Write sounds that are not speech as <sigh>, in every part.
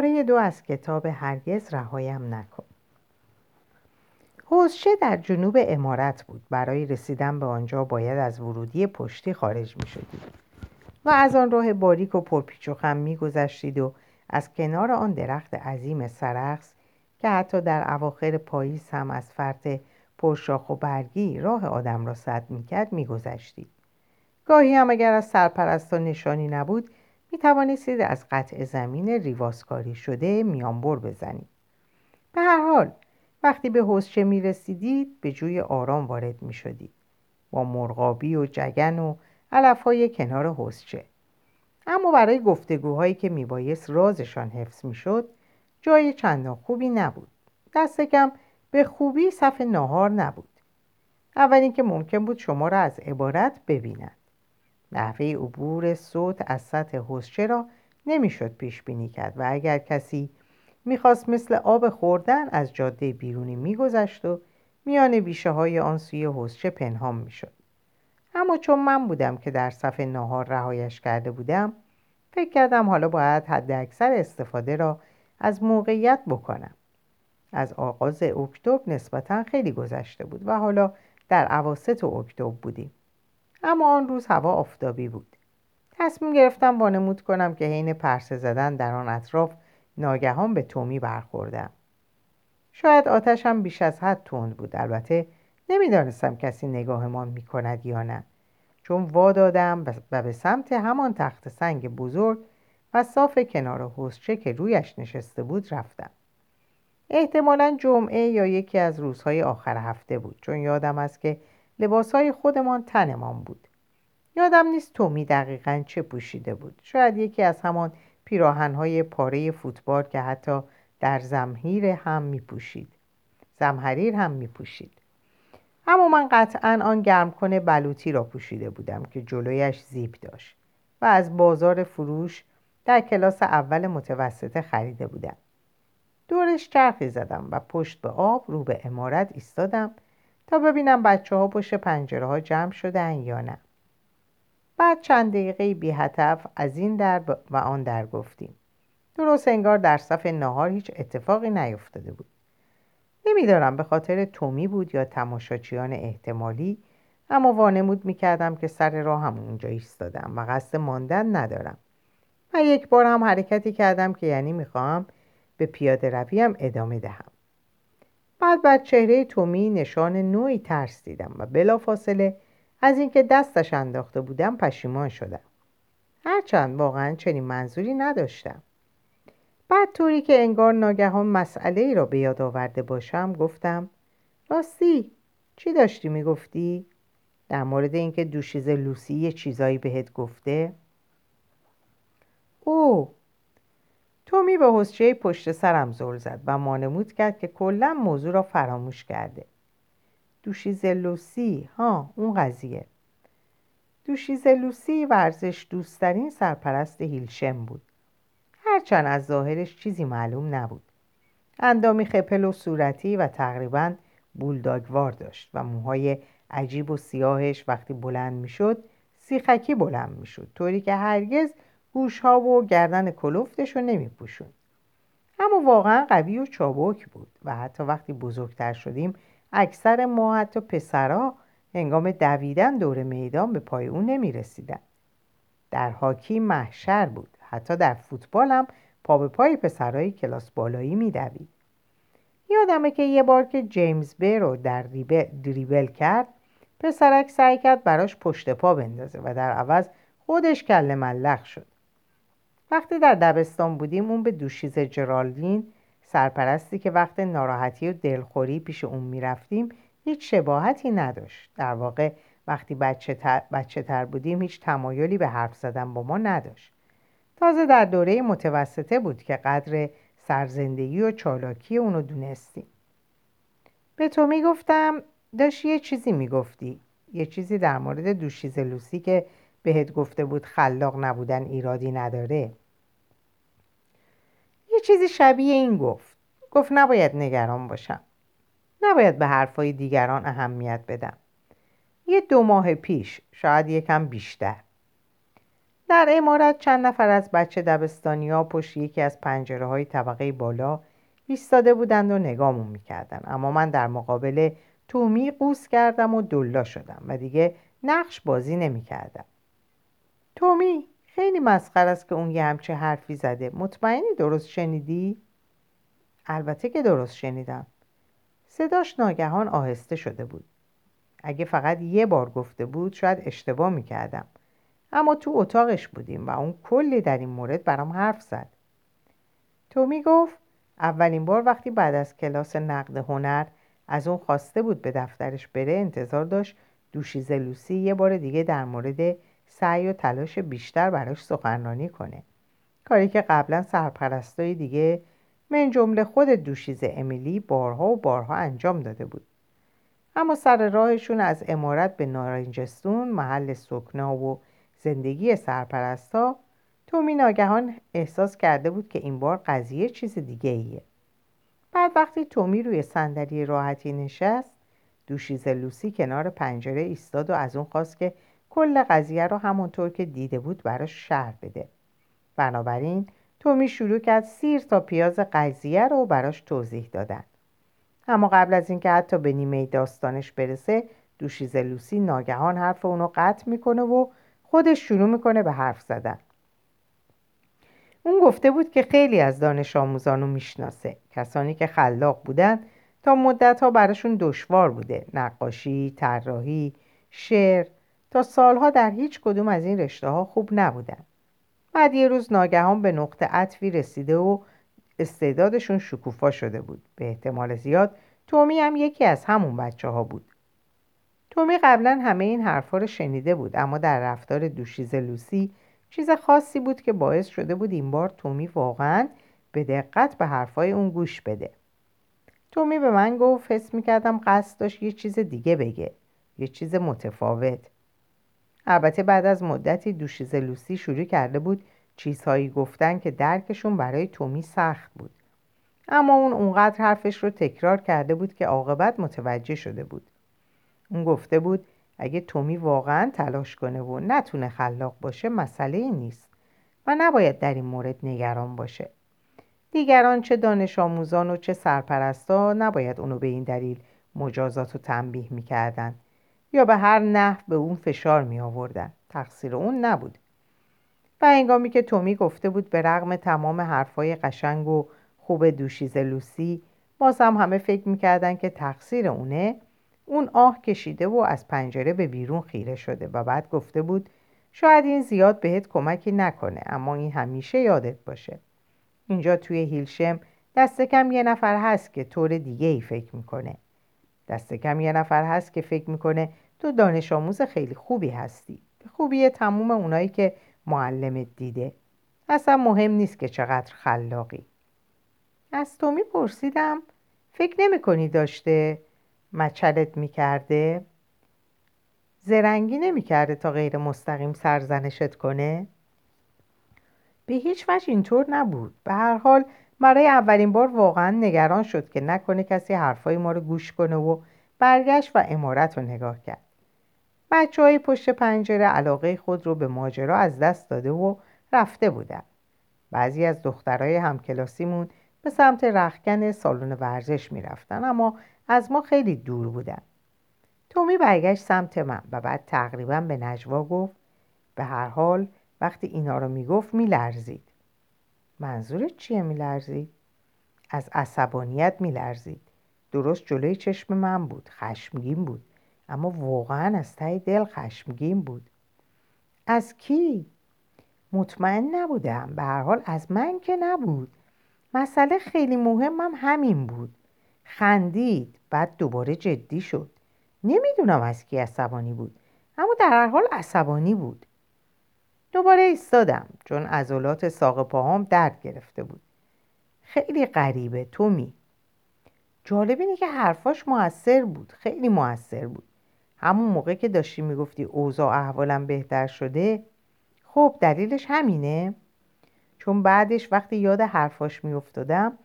پاره دو از کتاب هرگز رهایم نکن. حوزچه در جنوب امارت بود. برای رسیدن به آنجا باید از ورودی پشتی خارج می شدید و از آن راه باریک و پرپیچ و خم می گذشتید و از کنار آن درخت عظیم سرخس که حتی در اواخر پاییز هم از فرط پرشاخ و برگی راه آدم را سد می‌کرد میگذشتید. گاهی هم اگر از سرپرستان نشانی نبود می توانستید از قطع زمین ریواسکاری شده میانبر بزنید. به هر حال وقتی به حوزچه می رسیدید به جوی آرام وارد می شدید با مرغابی و جگن و علفهای کنار حوزچه. اما برای گفتگوهایی که میبایست رازشان حفظ می‌شد جای چندان خوبی نبود. دست کم به خوبی صف ناهار نبود. اول اینکه ممکن بود شما را از عبارت ببیند نحوه عبور صوت از سطح حسچه را نمی‌شد پیش بینی کرد و اگر کسی می‌خواست مثل آب خوردن از جاده بیرونی میگذشت و میان بیشه های آن سوی حسچه پنهان می‌شد. اما چون من بودم که در صف ناهار رهایش کرده بودم فکر کردم حالا باید حد اکثر استفاده را از موقعیت بکنم. از آغاز اکتبر نسبتا خیلی گذشته بود و حالا در عواست اکتبر بودیم. اما آن روز هوا آفتابی بود. تصمیم گرفتم وانمود کنم که حین پرسه زدن در آن اطراف ناگهان به تومی برخوردم. شاید آتشم بیش از حد تند بود. البته نمی‌دانستم کسی نگاهمان می‌کند یا نه. چون وا دادم و به سمت همان تخت سنگ بزرگ و صاف کنار حوزچه که رویش نشسته بود رفتم. احتمالا جمعه یا یکی از روزهای آخر هفته بود. چون یادم است که لباسهای خودمان تنمان بود. یادم نیست تومی دقیقا چه پوشیده بود. شاید یکی از همان پیراهنهای پاره فوتبال که حتی در زمهیر هم می پوشید زمحریر هم می پوشید اما من قطعا آن گرم کنه بلوطی را پوشیده بودم که جلویش زیب داشت و از بازار فروش در کلاس اول متوسطه خریده بودم. دورش چرخی زدم و پشت به آب رو به امارت ایستادم تا ببینم بچه ها پشت پنجره ها جمع شدن یا نه. بعد چند دقیقه بی هتف از این در و آن در گفتیم. درست انگار در صف نهار هیچ اتفاقی نیفتاده بود. نمیدارم به خاطر تومی بود یا تماشاچیان احتمالی اما وانمود می‌کردم که سر راه هم اونجا ایستادم و قصد ماندن ندارم. و یک بار هم حرکتی کردم که یعنی می‌خواهم به پیاده رویم ادامه دهم. بعد بر چهره تومی نشان نوعی ترس دیدم و بلافاصله از اینکه دستش انداخته بودم پشیمان شدم هرچند واقعا چنین منظوری نداشتم بعد طوری که انگار ناگهان مسئله ای را به یاد آورده باشم گفتم راستی چی داشتی می‌گفتی؟ در مورد اینکه دوشیز لوسی یه چیزایی بهت گفته؟ او تومی به حسچه پشت سرم زل زد و مانمود کرد که کلا موضوع را فراموش کرده. دوشیز لوسی ها اون قضیه. دوشیز لوسی ورزش دوستترین سرپرست هیلشم بود. هرچند از ظاهرش چیزی معلوم نبود. اندامی خپل و صورتی و تقریبا بولداگوار داشت و موهای عجیب و سیاهش وقتی بلند می‌شد سیخکی بلند می‌شد طوری که هرگز گوشها و گردن کلوفتش رو نمی اما واقعا قوی و چابک بود و حتی وقتی بزرگتر شدیم اکثر ما حتی پسرها هنگام دویدن دور میدان به پای اون نمی رسیدن. در هاکی محشر بود. حتی در فوتبال هم پا به پای پسرهای کلاس بالایی میدوید. یادمه که یه بار که جیمز بی رو در دریبل کرد پسرک سعی کرد براش پشت پا بندازه و در عوض خودش کل ملخ شد. وقتی در دبستان بودیم اون به دوشیز جرالدین سرپرستی که وقت ناراحتی و دلخوری پیش اون می‌رفتیم هیچ شباهتی نداشت. در واقع وقتی بچه تر, بچه تر بودیم هیچ تمایلی به حرف زدن با ما نداشت. تازه در دوره متوسطه بود که قدر سرزندگی و چالاکی اونو دونستیم. به تو می‌گفتم داشتی یه چیزی می‌گفتی. یه چیزی در مورد دوشیز لوسی که بهت گفته بود خلاق نبودن ایرادی نداره. چیزی شبیه این گفت. گفت نباید نگران باشم. نباید به حرفای دیگران اهمیت بدم. یه دو ماه پیش شاید یکم بیشتر. در امارت چند نفر از بچه دبستانی ها پشت یکی از پنجره های طبقه بالا ایستاده بودند و نگامون می‌کردن. اما من در مقابل تومی قوس کردم و دلا شدم و دیگه نقش بازی نمی‌کردم. تومی؟ خیلی مسخر است که اون یه همچه حرفی زده. مطمئنی درست شنیدی؟ البته که درست شنیدم. صداش ناگهان آهسته شده بود. اگه فقط یه بار گفته بود شاید اشتباه می‌کردم. اما تو اتاقش بودیم و اون کلی در این مورد برام حرف زد. تو می‌گفت اولین بار وقتی بعد از کلاس نقد هنر از اون خواسته بود به دفترش بره انتظار داشت دوشیزه لوسی یه بار دیگه در مورد سعی و تلاش بیشتر براش سخنرانی کنه کاری که قبلا سرپرستای دیگه من جمله خود دوشیزه امیلی بارها و بارها انجام داده بود اما سر راهشون از امارت به نارنجستون محل سکنا و زندگی سرپرستا تومی ناگهان احساس کرده بود که این بار قضیه چیز دیگه ایه. بعد وقتی تومی روی صندلی راحتی نشست دوشیزه لوسی کنار پنجره ایستاد و از اون خواست که کل قضیه رو همونطور که دیده بود براش شهر بده. بنابراین تومی شروع کرد سیر تا پیاز قضیه رو براش توضیح دادن. اما قبل از اینکه حتی به نیمه داستانش برسه دوشیزه لوسی ناگهان حرف اونو قطع می‌کنه و خودش شروع می‌کنه به حرف زدن. اون گفته بود که خیلی از دانش آموزانو می‌شناسه. کسانی که خلاق بودن تا مدت ها براشون دشوار بوده. نقاشی، طراحی، شعر تا سالها در هیچ کدوم از این رشته ها خوب نبودن. بعد یه روز ناگهان به نقطه عطفی رسیده و استعدادشون شکوفا شده بود. به احتمال زیاد تومی هم یکی از همون بچه ها بود. تومی قبلا همه این حرفا رو شنیده بود اما در رفتار دوشیز لوسی چیز خاصی بود که باعث شده بود این بار تومی واقعا به دقت به حرفای اون گوش بده. تومی به من گفت حس می‌کردم قصد داشت یه چیز دیگه بگه یه چیز متفاوت. البته بعد از مدتی دوشیز لوسی شروع کرده بود چیزهایی گفتن که درکشون برای تومی سخت بود. اما اون اونقدر حرفش رو تکرار کرده بود که عاقبت متوجه شده بود. اون گفته بود اگه تومی واقعا تلاش کنه و نتونه خلاق باشه مسئله نیست و نباید در این مورد نگران باشه. دیگران چه دانش آموزان و چه سرپرستا نباید اونو به این دلیل مجازات و تنبیه می‌کردن. یا به هر نحو به اون فشار می آوردن. تقصیر اون نبود. و هنگامی که تومی گفته بود به رغم تمام حرفای قشنگ و خوب دوشیز لوسی باز هم همه فکر می‌کردن که تقصیر اونه. اون آه کشیده و از پنجره به بیرون خیره شده و بعد گفته بود شاید این زیاد بهت کمکی نکنه اما این همیشه یادت باشه. اینجا توی هیلشم دست کم یه نفر هست که طور دیگه ای فکر می‌کنه. دست کم یه نفر هست که فکر می‌کنه تو دانش آموز خیلی خوبی هستی. خوبی تموم اونایی که معلمت دیده. اصلا مهم نیست که چقدر خلاقی. از تو میپرسیدم فکر نمی کنی داشته؟ مچلت می‌کرده. زرنگی نمی‌کرده تا غیر مستقیم سرزنشت کنه. به هیچ وجه اینطور نبود. به هر حال برای اولین بار واقعا نگران شد که نکنه کسی حرفای ما رو گوش کنه و برگشت و امارت رو نگاه کرد. بچه های پشت پنجره علاقه خود رو به ماجرا از دست داده و رفته بودن. بعضی از دخترای همکلاسیمون به سمت رخکن سالن ورزش می‌رفتن اما از ما خیلی دور بودن. تومی برگشت سمت من و بعد تقریبا به نجوا گفت به هر حال وقتی اینا رو می‌گفت میلرزید. منظورت چیه میلرزید؟ از عصبانیت میلرزید. درست جلوی چشم من بود. خشمگین بود. اما واقعا از ته دل خشمگین بود. از کی؟ مطمئن نبودم. به هر حال از من که نبود. مسئله خیلی مهمم همین بود. خندید. بعد دوباره جدی شد. نمی‌دونم از کی عصبانی بود. اما در هر حال عصبانی بود. دوباره ایستادم. چون عضلات ساق پاهام درد گرفته بود. خیلی غریبه تومی. جالب اینه که حرفاش موثر بود خیلی موثر بود. همون موقع که داشتی می‌گفتی اوضاع احوالم بهتر شده خب دلیلش همینه. چون بعدش وقتی یاد حرفاش میافتادم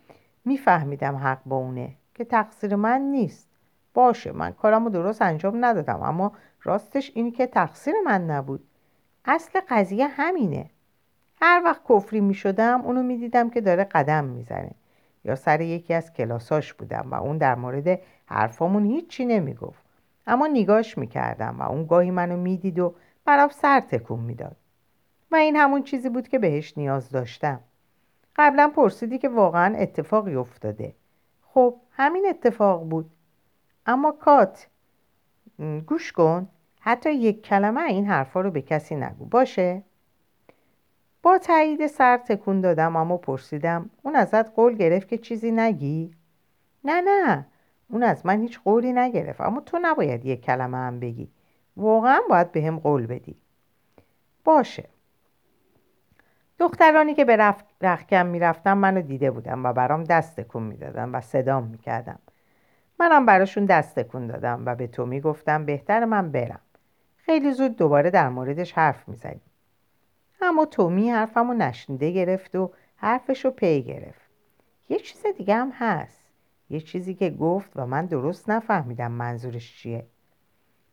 میفهمیدم حق با اونه که تقصیر من نیست. باشه من کارمو درست انجام ندادم اما راستش اینی که تقصیر من نبود. اصل قضیه همینه. هر وقت کفری می شدم اونو می دیدم که داره قدم می‌زنه. یا سر یکی از کلاساش بودم و اون در مورد حرفامون هیچی نمی گفت اما نگاش می کردم و اون گاهی منو می‌دید و برام سر تکون می‌داد. و این همون چیزی بود که بهش نیاز داشتم. قبلا پرسیدی که واقعا اتفاقی افتاده. خب همین اتفاق بود. اما کات گوش کن. حتی یک کلمه این حرفا رو به کسی نگو. باشه؟ با تایید سر تکون دادم اما پرسیدم اون ازت قول گرفت که چیزی نگی؟ نه نه اون از من هیچ قولی نگرفت اما تو نباید یک کلمه هم بگی واقعا باید به هم قول بدی. باشه. دخترانی که به رف... رخکم می‌رفتم منو دیده بودم و برام دست تکون می‌دادم و صدام می‌کردم منم براشون دست تکون دادم و به تو می‌گفتم بهتر من برم. خیلی زود دوباره در موردش حرف می‌زنیم اما تومی حرفمو نشنیده گرفت و حرفشو پی گرفت. یه چیز دیگه هم هست. یه چیزی که گفت و من درست نفهمیدم منظورش چیه.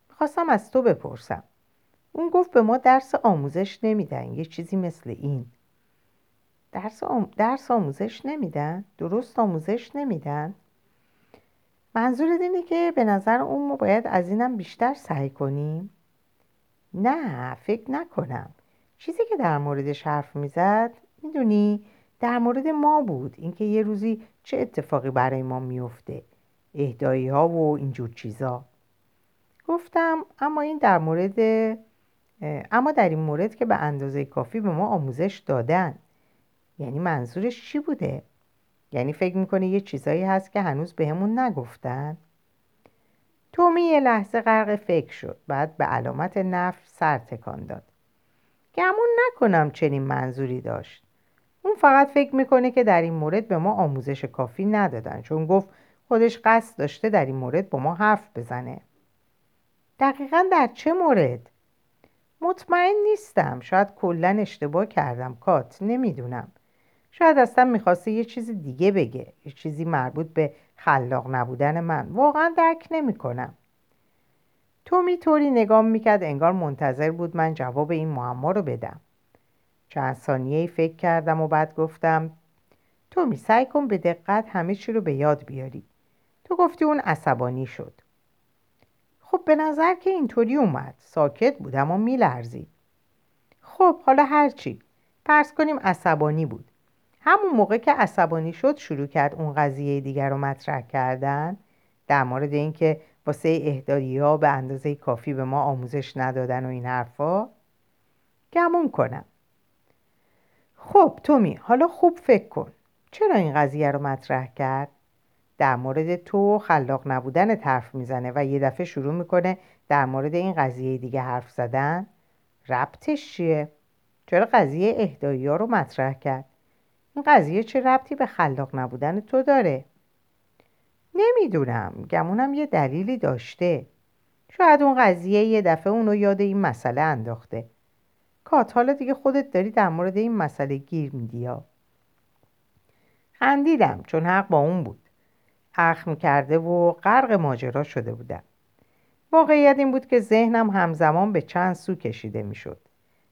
خواستم از تو بپرسم. اون گفت به ما درس آموزش نمیدن. یه چیزی مثل این. درس, درس آموزش نمیدن؟ درست آموزش نمیدن؟ منظور اینه که به نظر اون ما باید از اینم بیشتر سعی کنیم؟ نه فکر نکنم. چیزی که در موردش حرف می‌زد می‌دونی در مورد ما بود. اینکه یه روزی چه اتفاقی برای ما میفته اهدایی ها و اینجور چیزا. گفتم اما این در مورد اما در این مورد که به اندازه کافی به ما آموزش دادن. یعنی منظورش چی بوده؟ یعنی فکر می‌کنه یه چیزایی هست که هنوز بهمون نگفتن؟ تومی یه لحظه غرق فکر شد. بعد به علامت نفر سر تکان داد. گمون نکنم چنین منظوری داشت. اون فقط فکر می‌کنه که در این مورد به ما آموزش کافی ندادن چون گفت خودش قصد داشته در این مورد با ما حرف بزنه. دقیقا در چه مورد؟ مطمئن نیستم. شاید کلا اشتباه کردم. کات نمی‌دونم. شاید اصلا می‌خواسته یه چیز دیگه بگه. یه چیزی مربوط به خلاق نبودن من. واقعا درک نمی‌کنم. تومی طوری نگام می‌کرد انگار منتظر بود من جواب این معما رو بدم. چند ثانیه فکر کردم و بعد گفتم تومی سعی کن به دقت همه چی رو به یاد بیاری. تو گفتی اون عصبانی شد. خب به نظر که اینطوری اومد. ساکت بود اما میلرزید. خب حالا هرچی پرس کنیم عصبانی بود. همون موقع که عصبانی شد شروع کرد اون قضیه دیگر رو مطرح کردن در مورد اینکه واسه اهدایی ها به اندازه کافی به ما آموزش ندادن و این حرفا؟ گمون کنم. خب تومی حالا خوب فکر کن. چرا این قضیه رو مطرح کرد؟ در مورد تو خلاق نبودن حرف می‌زنه و یه دفعه شروع می‌کنه در مورد این قضیه دیگه حرف زدن؟ ربطش چیه؟ چرا قضیه اهدایی ها رو مطرح کرد؟ این قضیه چه ربطی به خلاق نبودن تو داره؟ نمی‌دونم گمونم یه دلیلی داشته. شاید اون قضیه یه دفعه اونو یاد این مسئله انداخته. کات حالا دیگه خودت داری در مورد این مسئله گیر میدی خندیدم چون حق با اون بود. اخم کرده و غرق ماجرا شده بودم. واقعیت این بود که ذهنم همزمان به چند سو کشیده می‌شد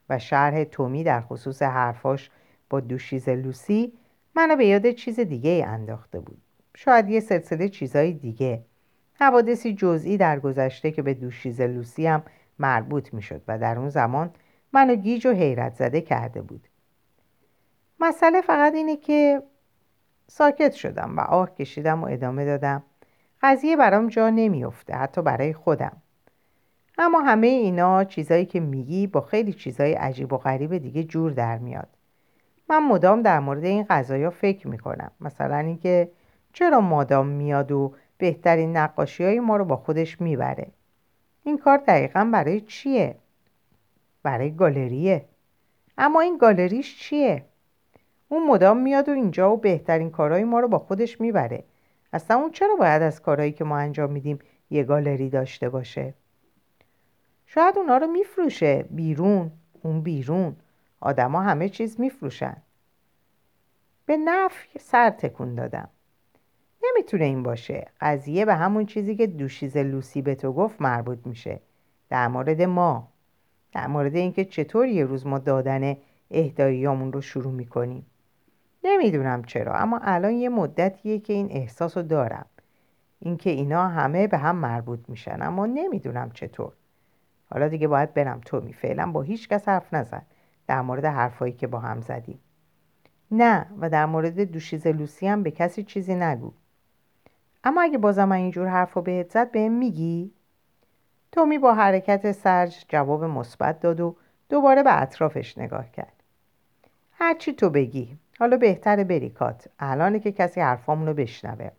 و شرح تومی در خصوص حرفاش با دوشیز لوسی منو به یاد چیز دیگه ای انداخته بود. شاید یه سلسله چیزای دیگه. حوادثی جزئی در گذشته که به دوشیز لوسی هم مربوط می‌شد و در اون زمان منو گیج و حیرت زده کرده بود. مسئله فقط اینه که ساکت شدم و آه کشیدم و ادامه دادم. قضیه برام جا نمیافته حتی برای خودم. اما همه اینا چیزایی که میگی با خیلی چیزای عجیب و غریب دیگه جور در میاد. من مدام در مورد این قضایا فکر می‌کنم. مثلا اینکه چرا مادام میاد و بهترین نقاشی های ما رو با خودش می‌بره؟ این کار دقیقا برای چیه؟ برای گالریه. اما این گالریش چیه؟ اون مدام میاد و اینجا و بهترین کارهای ما رو با خودش می‌بره. اصلا اون چرا باید از کارهایی که ما انجام میدیم یه گالری داشته باشه؟ شاید اونا رو میفروشه. بیرون. اون بیرون. آدما همه چیز میفروشن. به نفی سر تکون دادم. نمی‌تونه این باشه. قضیه به همون چیزی که دوشیز لوسی به تو گفت مربوط میشه. در مورد ما. در مورد اینکه چطور یه روز ما دادن اهداییامون رو شروع می‌کنیم. نمی‌دونم چرا اما الان یه مدتیه که این احساس رو دارم. اینکه اینا همه به هم مربوط میشن اما نمی‌دونم چطور. حالا دیگه باید برم. تومی فعلا با هیچ کس حرف نزن. در مورد حرفایی که با هم زدیم. نه و در مورد دوشیز لوسی هم به کسی چیزی نگو. اما اگه بازم اینجور حرف رو بهت زد بهم میگی؟ تومی با حرکت سرج جواب مثبت داد و دوباره به اطرافش نگاه کرد. هرچی تو بگی. حالا بهتره بریکات. الانه که کسی حرفامونو بشنوه.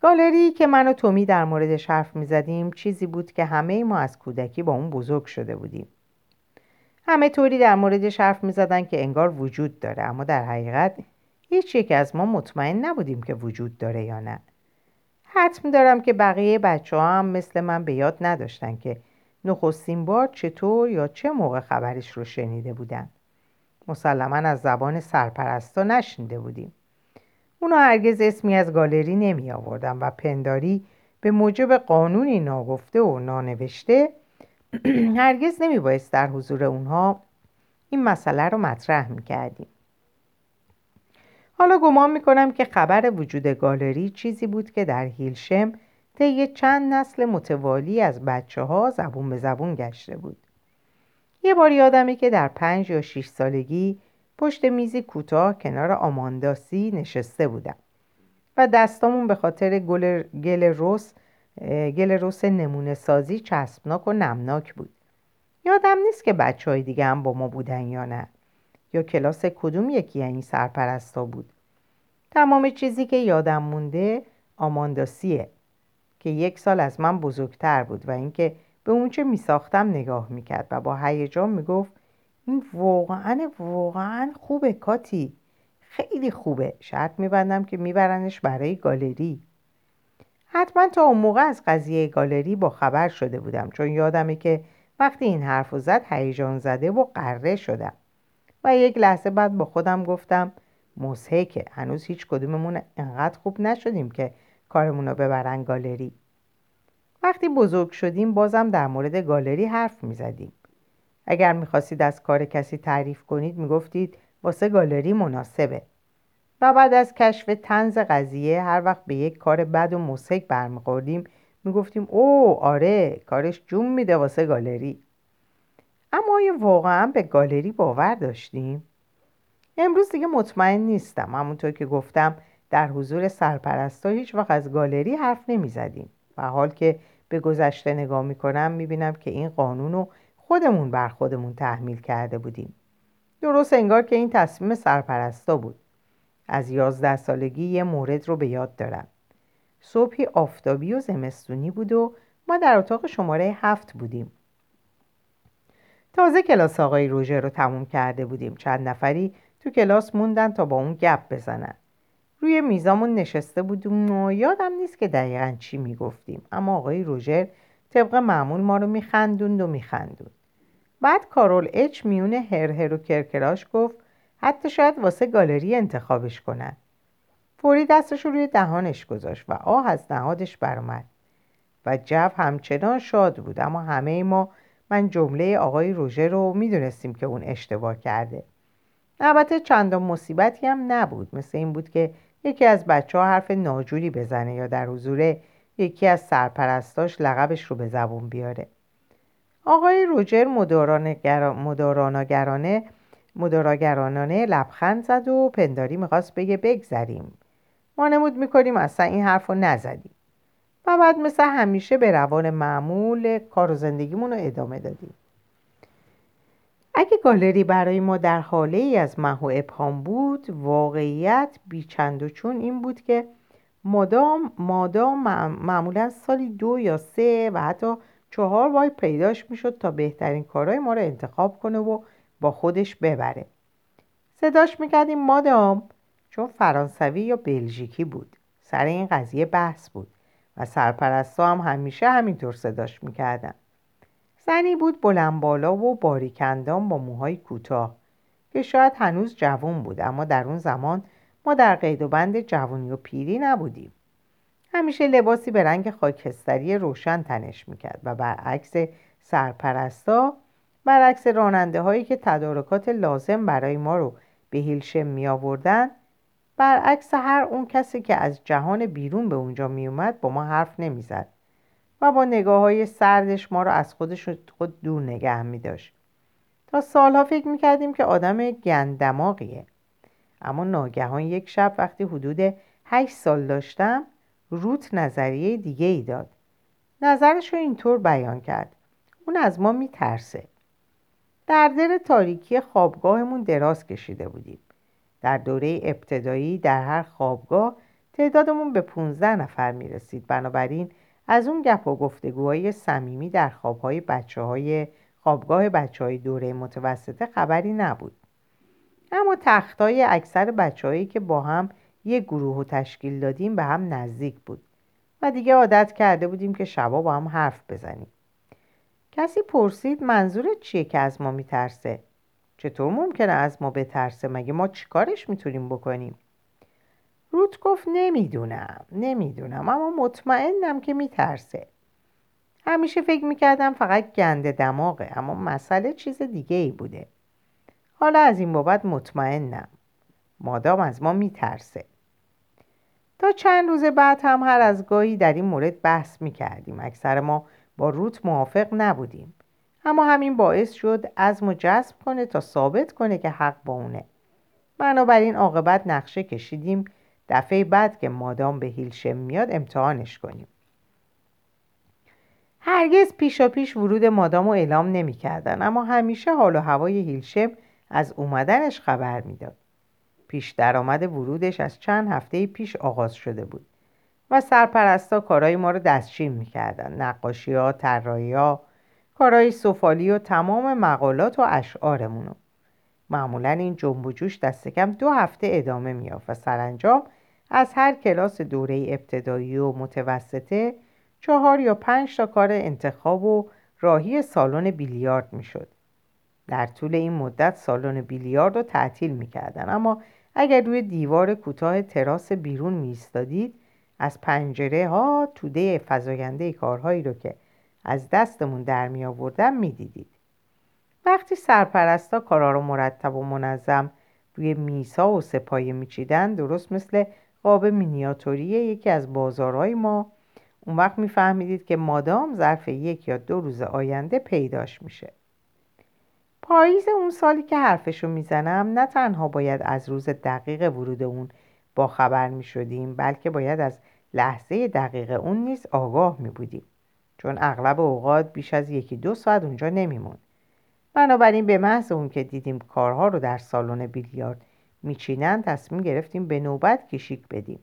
گالری که من و تومی در موردش حرف می‌زدیم چیزی بود که همه ما از کودکی با اون بزرگ شده بودیم. همه طوری در موردش حرف می‌زدن که انگار وجود داره اما در حقیقت هیچ یک از ما مطمئن نبودیم که وجود داره یا نه. حتم دارم که بقیه بچه ها هم مثل من به یاد نداشتن که نخستین بار چطور یا چه موقع خبرش رو شنیده بودن. مسلما از زبان سرپرستا نشنیده بودیم. اونا هرگز اسمی از گالری نمی آوردن و پنداری به موجب قانونی ناگفته و نانوشته <clears throat> هرگز نمی بایست در حضور اونها این مسئله رو مطرح می کردیم. حالا گمان می کنم که خبر وجود گالری چیزی بود که در هیلشم طی چند نسل متوالی از بچه ها زبون به زبون گشته بود. یه بار یادمه که در پنج یا شیش سالگی پشت میزی کوتاه کنار آمانداسی نشسته بودم و دستامون به خاطر گل, گل روس گل روس نمونه سازی چسبناک و نمناک بود یادم نیست که بچه های دیگه هم با ما بودن یا نه یا کلاس کدوم یکی یعنی سرپرستا بود. تمام چیزی که یادم مونده آمانداسیه که یک سال از من بزرگتر بود و اینکه به اونچه می ساختم نگاه می‌کرد و با هیجان می‌گفت این واقعا واقعا خوبه کاتی. خیلی خوبه. شرط میبندم که میبرنش برای گالری. حتما تا اون موقع از قضیه گالری با خبر شده بودم چون یادمه که وقتی این حرف زد هیجان زده و قره شدم. و یک لحظه بعد با خودم گفتم که هنوز هیچ کدوممون انقدر خوب نشدیم که کارمون رو ببرن گالری. وقتی بزرگ شدیم بازم در مورد گالری حرف می‌زدیم. اگر می‌خواستید از کار کسی تعریف کنید می‌گفتید واسه گالری مناسبه. و بعد از کشف تنز قضیه هر وقت به یک کار بد و مسحک برمیخوردیم می‌گفتیم او آره کارش جون میده واسه گالری. اما آیا واقعا به گالری باور داشتیم؟ امروز دیگه مطمئن نیستم همونطور که گفتم در حضور سرپرستا هیچ وقت از گالری حرف نمی‌زدیم و حال که به گذشته نگاه می‌کنم می‌بینم که این قانون رو خودمون بر خودمون تحمیل کرده بودیم. درست انگار که این تصمیم سرپرستا بود. از یازده سالگی یه مورد رو به یاد دارم. صبحی آفتابی و زمستونی بود و ما در اتاق شماره هفت بودیم. تازه کلاس آقای روژه رو تموم کرده بودیم. چند نفری تو کلاس موندن تا با اون گپ بزنن. روی میزامون نشسته بودیم و یادم نیست که دقیقا چی می‌گفتیم. اما آقای روژر طبق معمول ما رو میخندوند و میخندوند. بعد کارول اچ هر و کرکراش گفت حتی شاید واسه گالری انتخابش کنن. فوری دستش رو روی دهانش گذاشت و آه از نهادش برآمد. و جو همچنان شاد بود اما همه ما من جمله آقای روژه رو می‌دونستیم که اون اشتباه کرده. البته چندان مصیبتی هم نبود. مثل این بود که یکی از بچه ها حرف ناجوری بزنه یا در حضور یکی از سرپرستاش لقبش رو به زبون بیاره. آقای روجر مداراناگرانه مداراگرانانه لبخند زد و پنداری می‌خواست بگه بگذریم. ما نمود می‌کنیم اصلا این حرف رو نزدیم. و بعد مثل همیشه به روان معمول کار و زندگیمون رو ادامه دادیم. اگه گالری برای ما در حاله ای از محو ابهام بود واقعیت بیچند و چون این بود که مادام مادام معمولا سالی دو یا سه و حتی چهار بار پیداش می‌شد تا بهترین کارهای ما رو انتخاب کنه و با خودش ببره. صداش می‌کردیم مادام چون فرانسوی یا بلژیکی بود. سر این قضیه بحث بود. و سرپرستا هم همیشه همینطور صداش می‌کردن. زنی بود بلند بالا و باریکندان با موهای کوتاه که شاید هنوز جوان بود اما در اون زمان ما در قید و بند جوانی و پیری نبودیم. همیشه لباسی به رنگ خاکستری روشن تنش می‌کرد و برعکس سرپرستا برعکس راننده هایی که تدارکات لازم برای ما رو به هیلشم می آوردن برعکس هر اون کسی که از جهان بیرون به اونجا می اومد با ما حرف نمی زد و با نگاه های سردش ما رو از خودش خود دور نگه می داشت. تا سالها فکر می کردیم که آدم گندماغیه. اما ناگهان یک شب وقتی حدود هشت سال داشتم روت نظریه دیگه ای داد. نظرش رو اینطور بیان کرد. اون از ما میترسه. در دل تاریکی خوابگاهمون دراز کشیده بودیم. در دوره ابتدایی در هر خوابگاه تعدادمون به 15 نفر می رسید بنابراین از اون گپ و گفتگوهای صمیمی در خوابهای بچه های خوابگاه بچه های دوره متوسطه خبری نبود. اما تختای اکثر بچههایی که با هم یک گروه و تشکیل دادیم به هم نزدیک بود و دیگه عادت کرده بودیم که شبا با هم حرف بزنیم. کسی پرسید منظورت چیه که از ما میترسه؟ چطور ممکنه از ما بترسه؟ مگه ما چیکارش می‌تونیم بکنیم؟ روت گفت نمی‌دونم نمی‌دونم اما مطمئنم که میترسه. همیشه فکر می‌کردم فقط گنده دماغه اما مسئله چیز دیگه ای بوده. حالا از این بابت مطمئنم. مادام از ما میترسه. تا چند روز بعد هم هر از گاهی در این مورد بحث می‌کردیم. اکثر ما با روت موافق نبودیم. اما همین باعث شد از جذب کنه تا ثابت کنه که حق با اونه. بنابراین عاقبت نقشه کشیدیم. دفعه بعد که مادام به هیلشم میاد امتحانش کنیم. هرگز پیشا پیش ورود مادام رو اعلام نمی‌کردن اما همیشه حال و هوای هیلشم از اومدنش خبر می‌داد. پیش درآمد ورودش از چند هفته پیش آغاز شده بود و سرپرستا کارای ما رو دستچین می‌کردن. نقاشی ها، ها، کارهای سفالی و تمام مقالات و اشعارمونو. معمولا این جنب و جوش دست کم دو هفته ادامه میافت و سرانجام از هر کلاس دوره ابتدایی و متوسطه چهار یا پنج تا کار انتخاب و راهی سالن بیلیارد می‌شد. در طول این مدت سالن بیلیارد رو تعطیل می‌کردن. اما اگر روی دیوار کوتاه تراس بیرون میستادید از پنجره ها توده فضاینده کارهایی رو که از دستمون در می آوردم می دیدید. وقتی سرپرستا کارها رو مرتب و منظم روی میسا و سپایه میچیدن درست مثل قاب مینیاتوری یکی از بازارهای ما اون وقت میفهمیدید که مادام ظرف یک یا دو روز آینده پیداش میشه پاییز اون سالی که حرفشو می‌زنم نه تنها باید از روز دقیق ورود اون با خبر می شدیم بلکه باید از لحظه دقیق اون نیز آگاه می بودیم چون اغلب اوقات بیش از یکی دو ساعت اونجا نمیمون. بنابراین به محض اون که دیدیم کارها رو در سالن بیلیارد میچینن تصمیم گرفتیم به نوبت کشیک بدیم.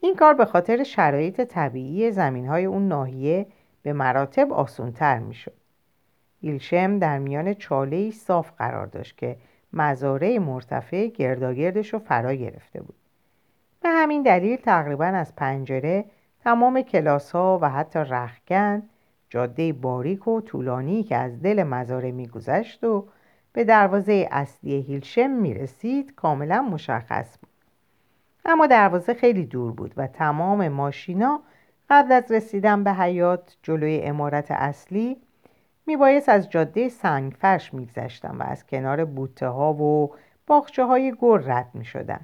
این کار به خاطر شرایط طبیعی زمین های اون ناحیه به مراتب آسونتر می‌شد. ایلشم در میان چاله صاف قرار داشت که مزارع مرتفع گرداگردش رو فرا گرفته بود. به همین دلیل تقریبا از پنجره تمام کلاس ها و حتی رخکن جاده باریک و طولانی که از دل مزاره میگذشت و به دروازه اصلی هیلشم می‌رسید کاملا مشخص بود. اما دروازه خیلی دور بود و تمام ماشینا قبل از رسیدن به حیات جلوی امارت اصلی میبایست از جاده سنگفرش میگذشتم و از کنار بوته ها و باخچه های گر رد می‌شدن.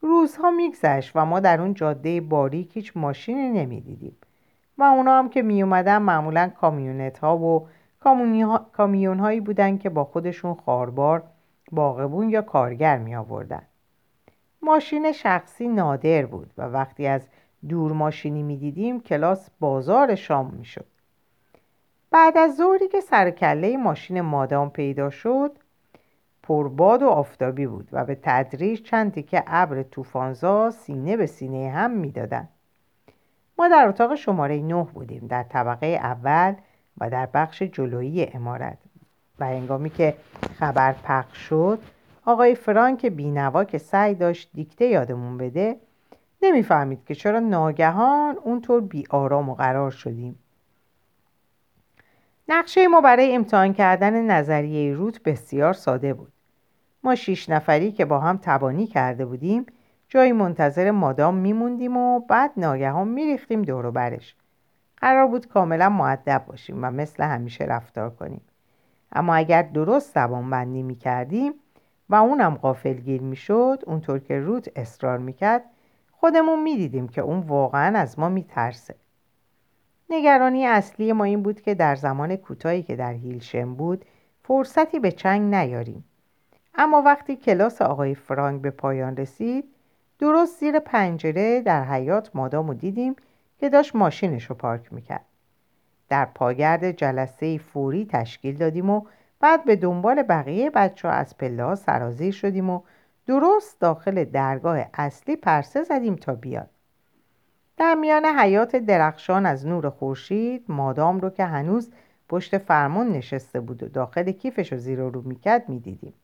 روزها میگذشت و ما در اون جاده باریک هیچ ماشینی نمی‌دیدیم و اونا هم که میومدن معمولا کامیونت ها و کامیون هایی بودن که با خودشون خاربار باغبون یا کارگر می آوردن. ماشین شخصی نادر بود و وقتی از دور ماشینی می دیدیم کلاس بازار شام می شد. بعد از ظهری که سرکله ماشین مادام پیدا شد پرباد و آفتابی بود و به تدریج چند تیکه ابر طوفانزا سینه به سینه هم می‌دادند ما در اتاق شماره نه بودیم در طبقه اول و در بخش جلویی امارت. و هنگامی که خبر پخش شد آقای فرانک بینوا که سعی داشت دیکته یادمون بده نمی‌فهمید که چرا ناگهان اونطور بی آرام و قرار شدیم. نقشه ما برای امتحان کردن نظریه روت بسیار ساده بود. ما شیش نفری که با هم تبانی کرده بودیم جایی منتظر مادام میموندیم و بعد ناگهان میریختیم دور برش. قرار بود کاملا معدب باشیم و مثل همیشه رفتار کنیم. اما اگر درست زبان بندی می کردیم و اونم غافلگیر می شد اونطور که روت اصرار می کرد خودمون می دیدیم که اون واقعا از ما می ترسه. نگرانی اصلی ما این بود که در زمان کوتاهی که در هیلشم بود فرصتی به چنگ نیاریم. اما وقتی کلاس آقای فرانک به پایان رسید درست زیر پنجره در حیات مادامو دیدیم که داشت ماشینش رو پارک می‌کرد. در پاگرد جلسه فوری تشکیل دادیم و بعد به دنبال بقیه بچه ها از پله ها شدیم و درست داخل درگاه اصلی پرسه زدیم تا بیاد. در میان حیات درخشان از نور خورشید مادام رو که هنوز پشت فرمان نشسته بود و داخل کیفش رو زیر و رو می‌کرد می‌دیدیم.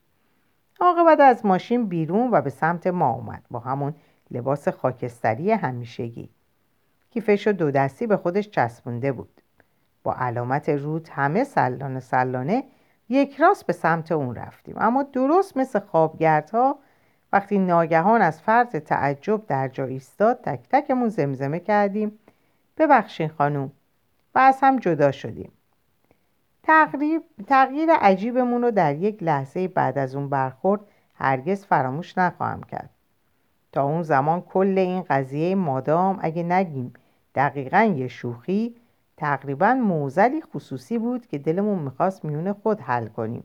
عاقبت از ماشین بیرون و به سمت ما اومد. با همون لباس خاکستری همیشگی. کیفش دو دستی به خودش چسبونده بود. با علامت رود همه سلانه سلانه یک راست به سمت اون رفتیم. اما درست مثل خوابگردها وقتی ناگهان از فرط تعجب در جا ایستاد تک تکمون زمزمه کردیم. ببخشین خانوم. و از هم جدا شدیم. تغییر عجیبمون رو در یک لحظه بعد از اون برخورد هرگز فراموش نخواهم کرد. تا اون زمان کل این قضیه مادام اگه نگیم دقیقا یه شوخی تقریبا موزلی خصوصی بود که دلمون می‌خواست میون خود حل کنیم.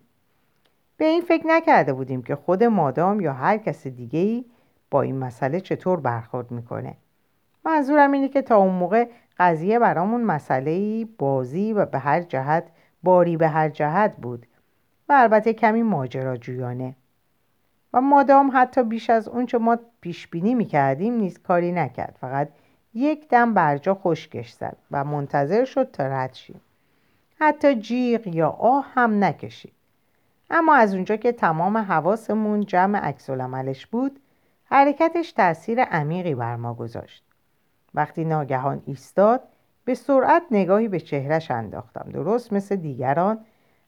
به این فکر نکرده بودیم که خود مادام یا هر کس دیگه ای با این مسئله چطور برخورد می‌کنه. منظورم اینه که تا اون موقع قضیه برامون مسئله بازی و به هر جهت باری به هر جهت بود و البته کمی ماجراجویانه. و مادام حتی بیش از اون چه ما پیش بینی می‌کردیم نیز کاری نکرد. فقط یک دم برجا خشکش زد و منتظر شد تا رد شیم. حتی جیغ یا آه هم نکشید. اما از اونجا که تمام حواسمون جمع عکس بود حرکتش تاثیر عمیقی بر ما گذاشت. وقتی ناگهان ایستاد به سرعت نگاهی به چهرش انداختم. درست مثل دیگران.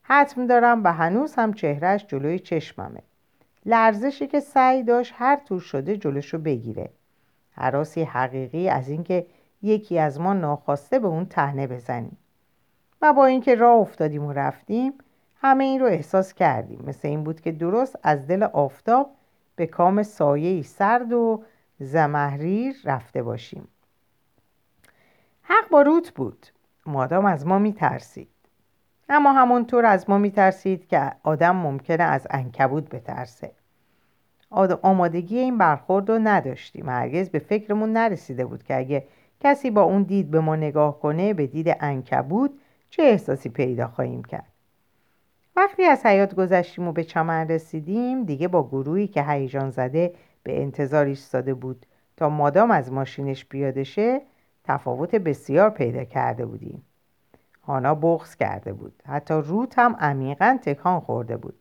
حتم دارم و هنوز هم چهرش جلوی چشممه. لرزشی که سعی داشت هر طور شده جلوشو بگیره. حراسی حقیقی از اینکه یکی از ما ناخواسته به اون تهنه بزنیم. و با اینکه راه افتادیم و رفتیم همه این رو احساس کردیم. مثل این بود که درست از دل آفتاب به کام سایه سرد و زمهریر رفته باشیم. حق با روت بود. مادام از ما میترسید. اما همونطور از ما میترسید که آدم ممکنه از انکبود بترسه. آمادگی این برخورد رو نداشتیم. هرگز به فکرمون نرسیده بود که اگه کسی با اون دید به ما نگاه کنه به دید انکبود چه احساسی پیدا خواهیم کرد؟ وقتی از حیات گذشتیم و به چمن رسیدیم دیگه با گروهی که هیجان زده به انتظار ایستاده بود تا مادام از ماشینش پیاده شه تفاوت بسیار پیدا کرده بودیم. هانا بغز کرده بود. حتی روت هم عمیقا تکان خورده بود.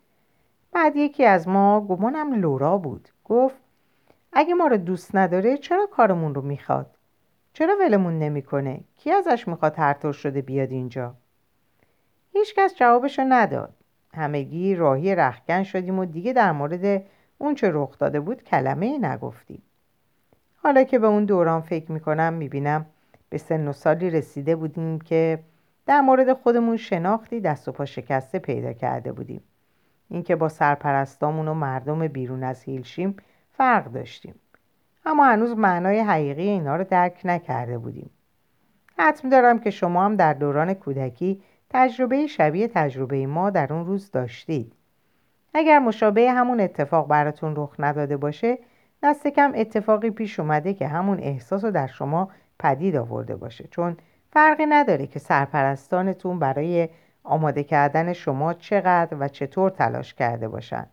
بعد یکی از ما گمانم لورا بود گفت اگه ما رو دوست نداره چرا کارمون رو می‌خواد؟ چرا ولمون نمی‌کنه؟ کی ازش می‌خواد هر طور شده بیاد اینجا؟ هیچکس جوابشو نداد. همگی راهی رخکن شدیم و دیگه در مورد اون چه رخ داده بود کلمه نگفتیم. حالا که به اون دوران فکر می‌کنم می‌بینم به سن و سالی رسیده بودیم که در مورد خودمون شناختی دست و پا شکسته پیدا کرده بودیم. اینکه با سرپرستامون و مردم بیرون از هیلشیم فرق داشتیم. اما هنوز معنای حقیقی اینا رو درک نکرده بودیم. حتم دارم که شما هم در دوران کودکی تجربه شبیه تجربه ما در اون روز داشتید. اگر مشابه همون اتفاق براتون رخ نداده باشه دست کم اتفاقی پیش اومده که همون احساس رو در شما پدید آورده باشه. چون فرقی نداره که سرپرستانتون برای آماده کردن شما چقدر و چطور تلاش کرده باشند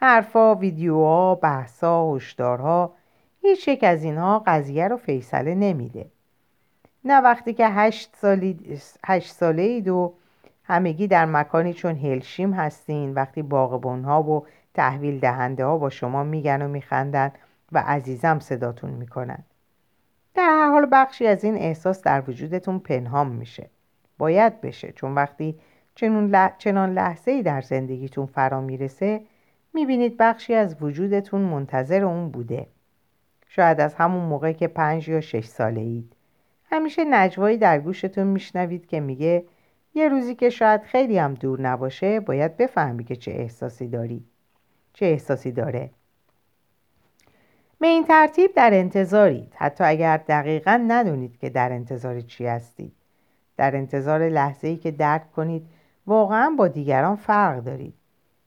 حرفا، ویدیوها، بحثا، هشدارها هیچ یک از اینها قضیه رو فیصله نمیده. نه وقتی که هشت, سالی هشت ساله اید و همگی در مکانی چون هلشیم هستین وقتی باغبون ها و تحویل دهنده ها با شما میگن و میخندن و عزیزم صداتون می‌کنن. در هر حال بخشی از این احساس در وجودتون پنهام میشه. باید بشه چون وقتی چنون چنان لحظه ای در زندگیتون فرا می‌رسه می‌بینید بخشی از وجودتون منتظر اون بوده. شاید از همون موقع که پنج یا شش ساله اید همیشه نجوایی در گوشتون میشنوید که میگه یه روزی که شاید خیلی هم دور نباشه باید بفهمی که چه احساسی داری. چه احساسی داره. به این ترتیب در انتظارید. حتی اگر دقیقا ندونید که در انتظار چی هستید. در انتظار لحظه ای که درک کنید واقعا با دیگران فرق دارید.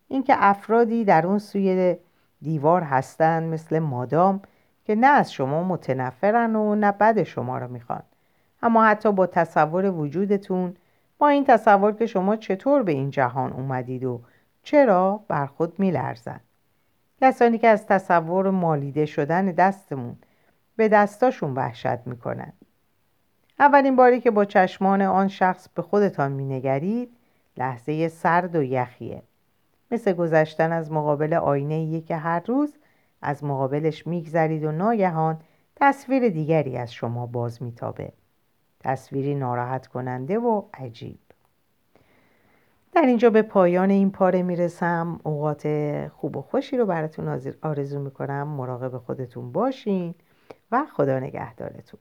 اینکه افرادی در اون سوی دیوار هستند مثل مادام که نه از شما متنفرن و نه بد شما را می‌خوان. اما حتی با تصور وجودتون با این تصور که شما چطور به این جهان اومدید و چرا بر خود میلرزند کسانی که از تصور مالیده شدن دستمون به دستاشون وحشت می‌کنن. اولین باری که با چشمان آن شخص به خودتان مینگرید لحظه سرد و یخیه. مثل گذشتن از مقابل آینه که هر روز از مقابلش میگذرید و ناگهان تصویر دیگری از شما باز میتابه. تصویری ناراحت کننده و عجیب. در اینجا به پایان این پاره می‌رسم. اوقات خوب و خوشی رو براتون آرزو می‌کنم. مراقب خودتون باشین و خدا نگهدارتون.